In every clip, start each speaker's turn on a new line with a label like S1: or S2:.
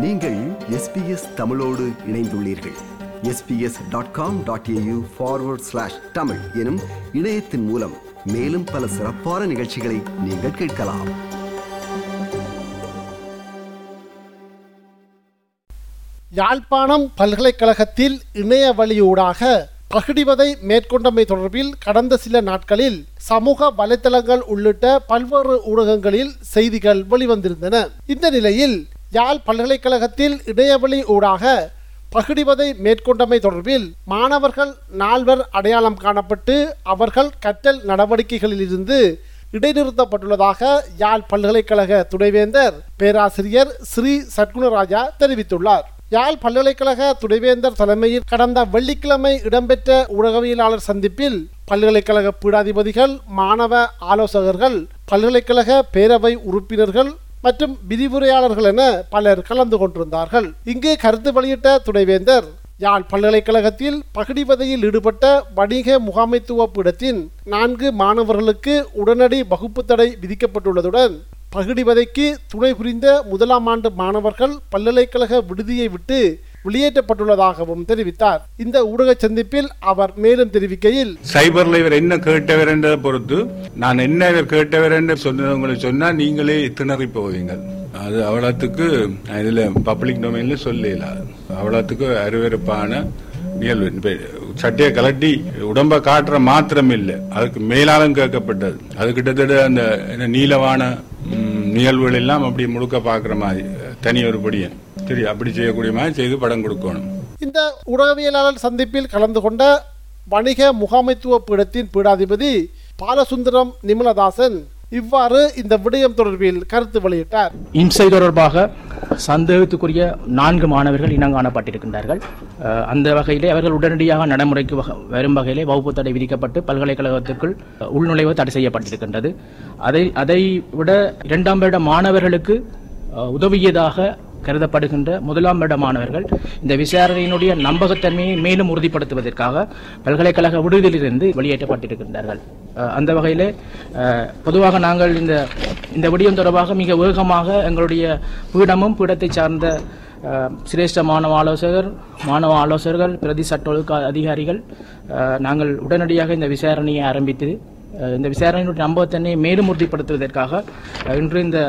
S1: நீங்கள் எஸ்பிஎஸ் தமிழோடு இணைந்துள்ளீர்கள். SBS dot com dot AU forward slash Tamil எனும் இணையத்தின் மூலம் மேலும் பல சிறப்பான நிகழ்ச்சிகளை நீங்கள் கேட்கலாம்.
S2: யாழ்ப்பாணம் பல்கலைக்கழகத்தில் இணைய வழியூடாக பகிடிவதை மேற்கொண்டமை தொடர்பில் கடந்த சில நாட்களில் சமூக வலைத்தளங்கள் உள்ளிட்ட பல்வேறு ஊடகங்களில் செய்திகள் வெளிவந்திருந்தன. இந்த நிலையில் யாழ் பல்கலைக்கழகத்தில் இணையவழி ஊடாக பகிடிவதை மேற்கொண்டமை தொடர்பில் மாணவர்கள் நால்வர் அடையாளம் காணப்பட்டு அவர்கள் கற்றல் நடவடிக்கைகளிலிருந்து இடைநிறுத்தப்பட்டுள்ளதாக யாழ் பல்கலைக்கழக துணைவேந்தர் பேராசிரியர் ஸ்ரீ சத்குணராஜா தெரிவித்துள்ளார். யாழ் பல்கலைக்கழக துணைவேந்தர் தலைமையில் கடந்த வெள்ளிக்கிழமை இடம்பெற்ற ஊடகவியலாளர் சந்திப்பில் பல்கலைக்கழக பீடாதிபதிகள் மாணவ ஆலோசகர்கள் பல்கலைக்கழக பேரவை உறுப்பினர்கள் மற்றும் விரிவுரையாளர்கள் என பலர் கலந்து கொண்டிருந்தார்கள். இங்கு கருத்து வெளியிட்ட துணைவேந்தர் யாழ் பல்கலைக்கழகத்தில் பகிடிவதையில் ஈடுபட்ட வணிக முகாமைத்துவ பீடத்தின் நான்கு மாணவர்களுக்கு உடனடி வகுப்பு தடை விதிக்கப்பட்டுள்ளதுடன் பகிடிவதைக்கு துணை புரிந்த முதலாம் ஆண்டு மாணவர்கள் பல்கலைக்கழக விடுதியை விட்டு வெளியேற்றப்பட்டுள்ளதாகவும் தெரிவித்தார். இந்த ஊடக சந்திப்பில் அவர் மேலும் தெரிவிக்கையில்
S3: சைபர்ல இவர் என்ன கேட்டவர் என்றதை பொறுத்து நான் என்ன இவர் கேட்டவர் என்று சொன்னவங்களை சொன்னா நீங்களே திணறி போவீங்கள். அது அவ்வளோத்துக்கு இதுல பப்ளிக் டொமைன்ல சொல்லல அவ்வளோத்துக்கு அருவருப்பான நிகழ்வு. சட்டையை கலட்டி உடம்ப காட்டுற மாத்திரம் இல்லை. அதுக்கு மேலாலும் கேட்கப்பட்டது. அது கிட்டத்தட்ட அந்த நீளவான நிகழ்வுகள் எல்லாம் அப்படி முழுக்க பாக்குற மாதிரி தனி ஒரு படியன் சரி அப்படி செய்யக்கூடிய மாதிரி செய்து படம் கொடுக்கணும்.
S2: இந்த ஊடகவியலாளர் சந்திப்பில் கலந்து கொண்ட வணிக முகாமைத்துவ பீடத்தின் பீடாதிபதி பாலசுந்தரம் நிமலதாசன் இவ்வாறு இந்த விடயம் தொடர்பில் கருத்து வெளியிட்டார்.
S4: இம்சை தொடர்பாக சந்தேகத்துக்குரிய நான்கு மாணவர்கள் இனங்காணப்பட்டிருக்கின்றார்கள் அந்த வகையிலே அவர்கள் உடனடியாக நடைமுறைக்கு வக- வரும் வகையிலே வகுப்பு தடை விதிக்கப்பட்டு பல்கலைக்கழகத்திற்குள் அஹ், உள்நுழைவு தடை செய்யப்பட்டிருக்கின்றது. அதை அதை விட இரண்டாம் வருட மாணவர்களுக்கு உதவியதாக கருதப்படுகின்ற முதலாம் இடமானவர்கள் மாணவர்கள் இந்த விசாரணையினுடைய நம்பகத்தன்மையை மேலும் உறுதிப்படுத்துவதற்காக பல்கலைக்கழக விடுதியிலிருந்து வெளியேற்றப்பட்டிருக்கின்றார்கள். அந்த வகையிலே பொதுவாக நாங்கள் இந்த இந்த விடயம் தொடர்பாக மிக வேகமாக எங்களுடைய பீடமும் பீடத்தை சார்ந்த சிரேஷ்ட மாணவ ஆலோசகர் மாணவ ஆலோசகர்கள் பிரதி சட்ட ஒழுக்க அதிகாரிகள் நாங்கள் உடனடியாக இந்த விசாரணையை ஆரம்பித்து இந்த விசாரணையினுடைய நம்பகத்தன்மையை மேலும் உறுதிப்படுத்துவதற்காக இன்று இந்த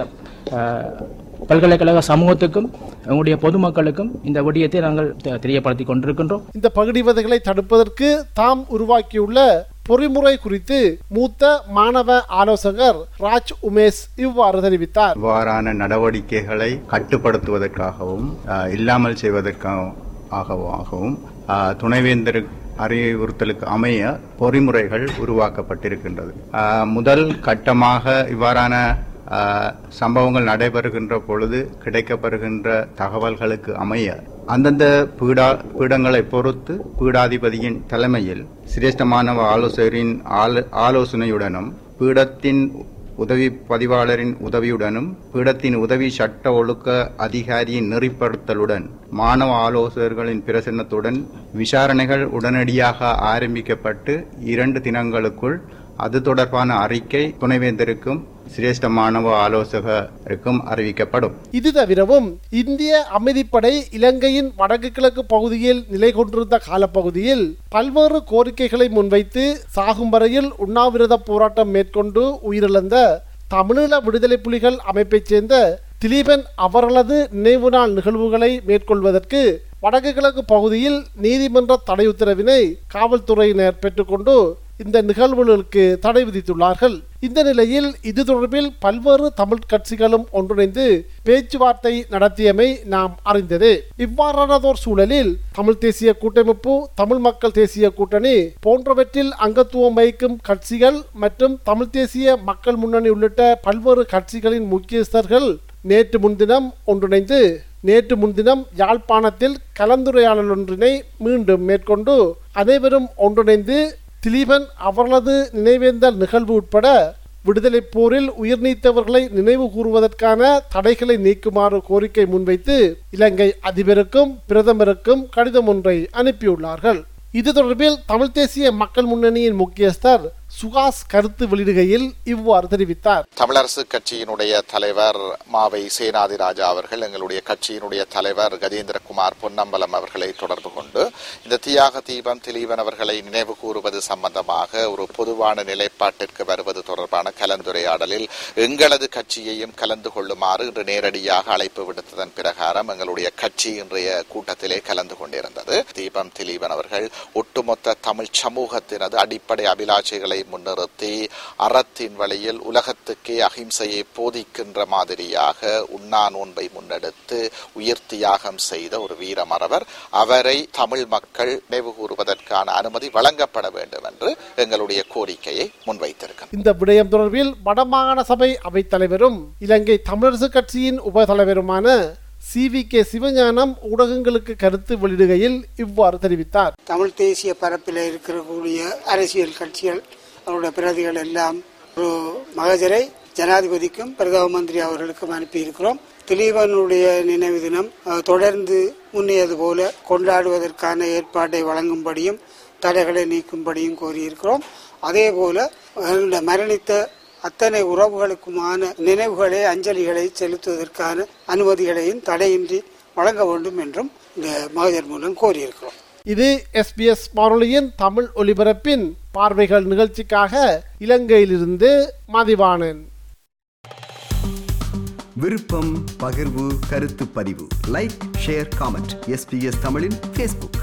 S4: பல்கலைக்கழக சமூகத்துக்கும் எங்களுடைய பொதுமக்களுக்கும் இந்த விடயத்தை நாங்கள் தெ- தெரியப்படுத்திக் கொண்டிருக்கின்றோம்.
S2: இந்த பகிடிவதைகளை தடுப்பதற்கு தாம் உருவாக்கியுள்ள பொறிமுறை குறித்து மூத்த மாணவ ஆலோசகர் ராஜ் உமேஷ் இவ்வாறு தெரிவித்தார்.
S5: இவ்வாறான நடவடிக்கைகளை கட்டுப்படுத்துவதற்காகவும் இல்லாமல் செய்வதற்காகவும் துணைவேந்தர் அறிவுறுத்தலுக்கு அமைய பொறிமுறைகள் உருவாக்கப்பட்டிருக்கின்றது. முதல் கட்டமாக இவ்வாறான சம்பவங்கள் நடைபெறுகின்ற பொழுது கிடைக்கப்பெறுகின்ற தகவல்களுக்கு அமைய அந்தந்த பீடா பீடங்களை பொறுத்து பீடாதிபதியின் தலைமையில் சிரேஷ்ட மாணவ ஆலோசகரின் ஆலோ- ஆலோசனையுடனும் பீடத்தின் உதவி பதிவாளரின் உதவியுடனும் பீடத்தின் உதவி சட்ட ஒழுக்க அதிகாரியின் நெறிப்படுத்தலுடன் மாணவ ஆலோசகர்களின் பிரசன்னத்துடன் விசாரணைகள் உடனடியாக ஆரம்பிக்கப்பட்டு இரண்டு தினங்களுக்குள் அது தொடர்பான அறிக்கை துணைவேந்தருக்கும் சிரேஷ்ட மாணவ ஆலோசகருக்கும் அறிவிக்கப்படும்.
S2: இது தவிரவும் இந்திய அமைதிப்படை இலங்கையின் வடக்கு கிழக்கு பகுதியில் நிலை கொண்டிருந்த காலப்பகுதியில் பல்வேறு கோரிக்கைகளை முன்வைத்து சாகும் வரையில் உண்ணாவிரத போராட்டம் மேற்கொண்டு உயிரிழந்த தமிழீழ விடுதலை புலிகள் அமைப்பைச் சேர்ந்த திலீபன் அவர்களது நினைவு நாள் நிகழ்வுகளை மேற்கொள்வதற்கு வடக்கு கிழக்கு பகுதியில் நீதிமன்ற தடை உத்தரவினை காவல்துறையினர் பெற்றுக்கொண்டு இந்த நிகழ்வுகளுக்கு தடை விதித்துள்ளார்கள். இந்த நிலையில் இது தொடர்பில் பல்வேறு தமிழ் கட்சிகளும் ஒன்றிணைந்து பேச்சுவார்த்தை நடத்தியமை நாம் அறிந்தது. இவ்வாறானதோர் சூழலில் தமிழ் தேசிய கூட்டமைப்பு தமிழ் மக்கள் தேசிய கூட்டணி போன்றவற்றில் அங்கத்துவம் வகிக்கும் கட்சிகள் மற்றும் தமிழ் தேசிய மக்கள் முன்னணி உள்ளிட்ட பல்வேறு கட்சிகளின் முக்கியஸ்தர்கள் நேற்று முன்தினம் ஒன்றிணைந்து நேற்று முன்தினம் யாழ்ப்பாணத்தில் கலந்துரையாடல் ஒன்றினை மீண்டும் மேற்கொண்டு அனைவரும் ஒன்றிணைந்து திலீபன் அவர்களது நினைவேந்தல் நிகழ்வு உட்பட விடுதலை போரில் உயிர் நீத்தவர்களை நினைவு கூறுவதற்கான தடைகளை நீக்குமாறு கோரிக்கை முன்வைத்து இலங்கை அதிபருக்கும் பிரதமருக்கும் கடிதம் ஒன்றை அனுப்பியுள்ளார்கள். இது தொடர்பில் தமிழ் தேசிய மக்கள் முன்னணியின் முக்கியஸ்தர் சுகாஸ் கருத்து வெளியிடுகையில் இவ்வாறு தெரிவித்தார்.
S6: தமிழரசு கட்சியினுடைய தலைவர் மாவை சேனாதிராஜா அவர்கள் எங்களுடைய கட்சியினுடைய தலைவர் கஜேந்திரகுமார் பொன்னம்பலம் அவர்களை தொடர்பு கொண்டு இந்த தியாக தீபம் திலீபன் அவர்களை நினைவு கூறுவது சம்பந்தமாக ஒரு பொதுவான நிலைப்பாட்டிற்கு வருவது தொடர்பான கலந்துரையாடலில் எங்களது கட்சியையும் கலந்து கொள்ளுமாறு இன்று நேரடியாக அழைப்பு விடுத்ததன் பிரகாரம் எங்களுடைய கட்சி இன்றைய கூட்டத்திலே கலந்து கொண்டிருந்தது. தீபம் திலீபன் அவர்கள் ஒட்டுமொத்த தமிழ் சமூகத்தினது அடிப்படை அபிலாஷைகளை முன்னிறுத்தி அறத்தின் வழியில் உலகத்துக்கே அகிம்சையை போதிக்கின்ற மாதிரியாக உண்ணா நோன்பை முன்னெடுத்து உயிர் தியாகம் செய்த ஒரு வீரமறவர். அவரை தமிழ் மக்கள் நினைவு கூறுவதற்கான அனுமதி வழங்கப்பட வேண்டும் என்று எங்களுடைய கோரிக்கையை முன்வைத்திருக்கிறோம்
S2: இந்த விடயம் தொடர்பில் வடமாகாண சபை அவைத் தலைவரும் இலங்கை தமிழரசு கட்சியின் உப தலைவருமான சி வி கே சிவஞானம் ஊடகங்களுக்கு கருத்து வெளியிடுகையில் இவ்வாறு தெரிவித்தார்.
S7: தமிழ் தேசிய பரப்பில் இருக்கக்கூடிய அரசியல் கட்சிகள் அவருடைய பிரதிகள் எல்லாம் ஒரு மகஜரை ஜனாதிபதிக்கும் பிரதம மந்திரி அவர்களுக்கும் அனுப்பியிருக்கிறோம். திலீபனுடைய நினைவு தினம் தொடர்ந்து முன்னியது போல கொண்டாடுவதற்கான ஏற்பாட்டை வழங்கும்படியும் தடைகளை நீக்கும்படியும் கோரியிருக்கிறோம். அதே போல மரணித்த அத்தனை உறவுகளுக்குமான நினைவுகளை அஞ்சலிகளை செலுத்துவதற்கான அனுமதிகளையும் தடையின்றி வழங்க வேண்டும் என்றும் இந்த மகஜர் மூலம் கோரியிருக்கிறோம்.
S2: இது எஸ்பிஎஸ் வானொலியின் தமிழ் ஒலிபரப்பின் பார்வைகள் நிகழ்ச்சிக்காக இலங்கையிலிருந்து மதிவானன்
S1: விருப்பம் பகிர்வு கருத்து பதிவு. லைக் ஷேர் காமெண்ட் எஸ்பிஎஸ் தமிழின் ஃபேஸ்புக்